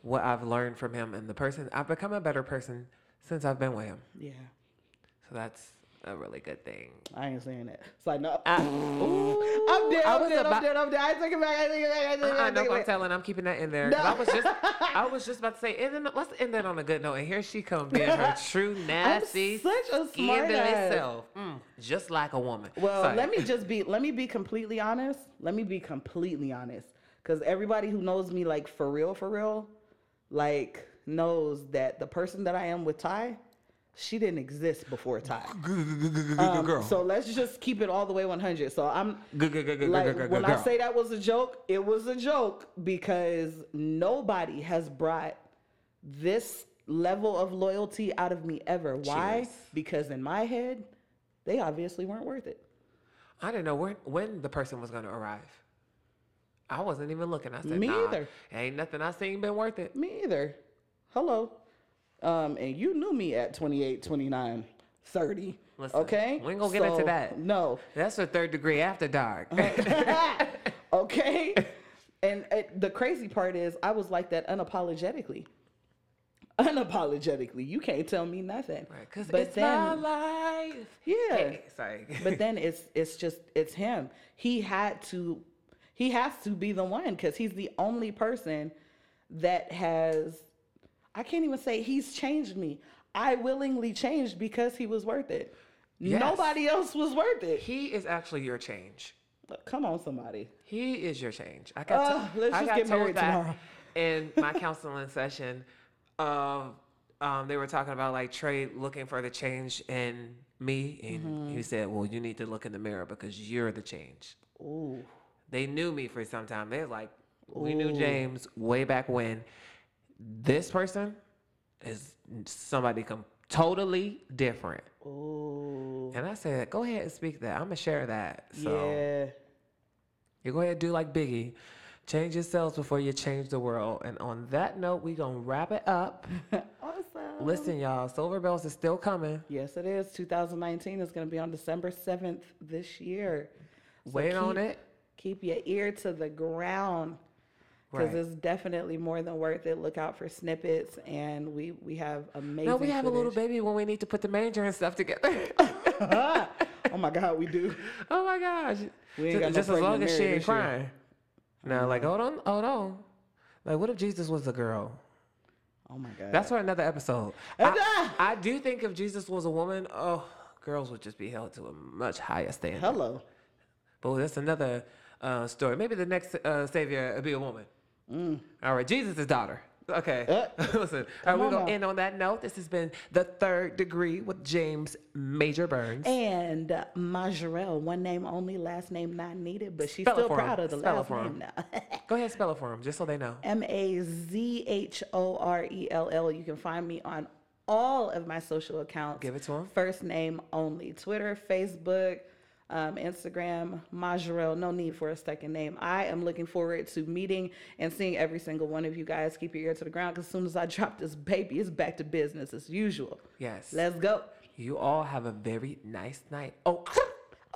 what I've learned from him and the person, I've become a better person since I've been with him. yeah. So that's a really good thing. I ain't saying that. It's like no. I, I'm dead. I I'm was dead. I'm dead. I'm dead. I take it back. I take it back. I take it back. I know I'm telling. I'm keeping that in there. 'cause I was just, I was just about to say, and then let's end that on a good note. And here she comes, being her true nasty, such a smart ass. self, mm, just like a woman. Well, Sorry. let me just be let me be completely honest. Let me be completely honest. Cause everybody who knows me like for real, for real, like knows that the person that I am with Ty, she didn't exist before Ty. Um, So let's just keep it all the way 100. So I'm like when I say that was a joke, it was a joke because nobody has brought this level of loyalty out of me ever. Why? Cheers. Because in my head, they obviously weren't worth it. I didn't know when when the person was going to arrive. I wasn't even looking. I said, Me nah, either. Ain't nothing I seen been worth it. Me either. Hello. Um, and you knew me at 28, 29, 30. Listen, okay? we ain't gonna get into that. No. That's a third degree after dark. okay? And uh, the crazy part is, I was like that unapologetically. Unapologetically. You can't tell me nothing. Because But it's my life. Yeah. Hey, sorry. but then it's it's just it's him. He had to he has to be the one because he's the only person that has I can't even say he's changed me. I willingly changed because he was worth it. Yes. Nobody else was worth it. he is actually your change. Come on, somebody. He is your change. I got, Ugh, to, let's I just get married tomorrow. in my counseling session. Um, um, they were talking about like Trey looking for the change in me, and Mm-hmm. he said, "Well, you need to look in the mirror because you're the change." Ooh. They knew me for some time. They're like, we knew James way back when. This person is somebody com- totally different. Ooh. And I said, go ahead and speak that. I'm gonna share that. So Yeah. you go ahead and do like Biggie. Change yourselves before you change the world. And on that note, we gonna wrap it up. awesome. Listen, y'all, Silver Bells is still coming. Yes, it is. 2019 is going to be on December 7th this year. So Wait on it. Keep your ear to the ground because Right. it's definitely more than worth it. Look out for snippets, and we we have amazing. No, we have a little baby when we need to put the manger and stuff together. oh my God, we do. oh my gosh. We ain't Ju- got no Just as long as she ain't year. crying. No, like, hold on, hold on. Like, what if Jesus was a girl? Oh my God. That's for another episode. I, I do think if Jesus was a woman, oh, girls would just be held to a much higher standard. hello. But that's another uh, story. Maybe the next uh, savior will be a woman. All right, Jesus' daughter. Okay. Uh, Listen, all right, we're going to end on that note. This has been The Third Degree with James Major Burns. And uh, Mazhorell, one name only, last name not needed, but she's Spell still proud 'em. of the Spell last for name now. Go ahead spell it for them, just so they know. M A Z H O R E L L. You can find me on all of my social accounts. Give it to 'em. First name only Twitter, Facebook, um, Instagram, Mazhorell. No need for a second name. I am looking forward to meeting and seeing every single one of you guys. Keep your ear to the ground because as soon as I drop this baby, it's back to business as usual. Yes. Let's go. You all have a very nice night. Oh,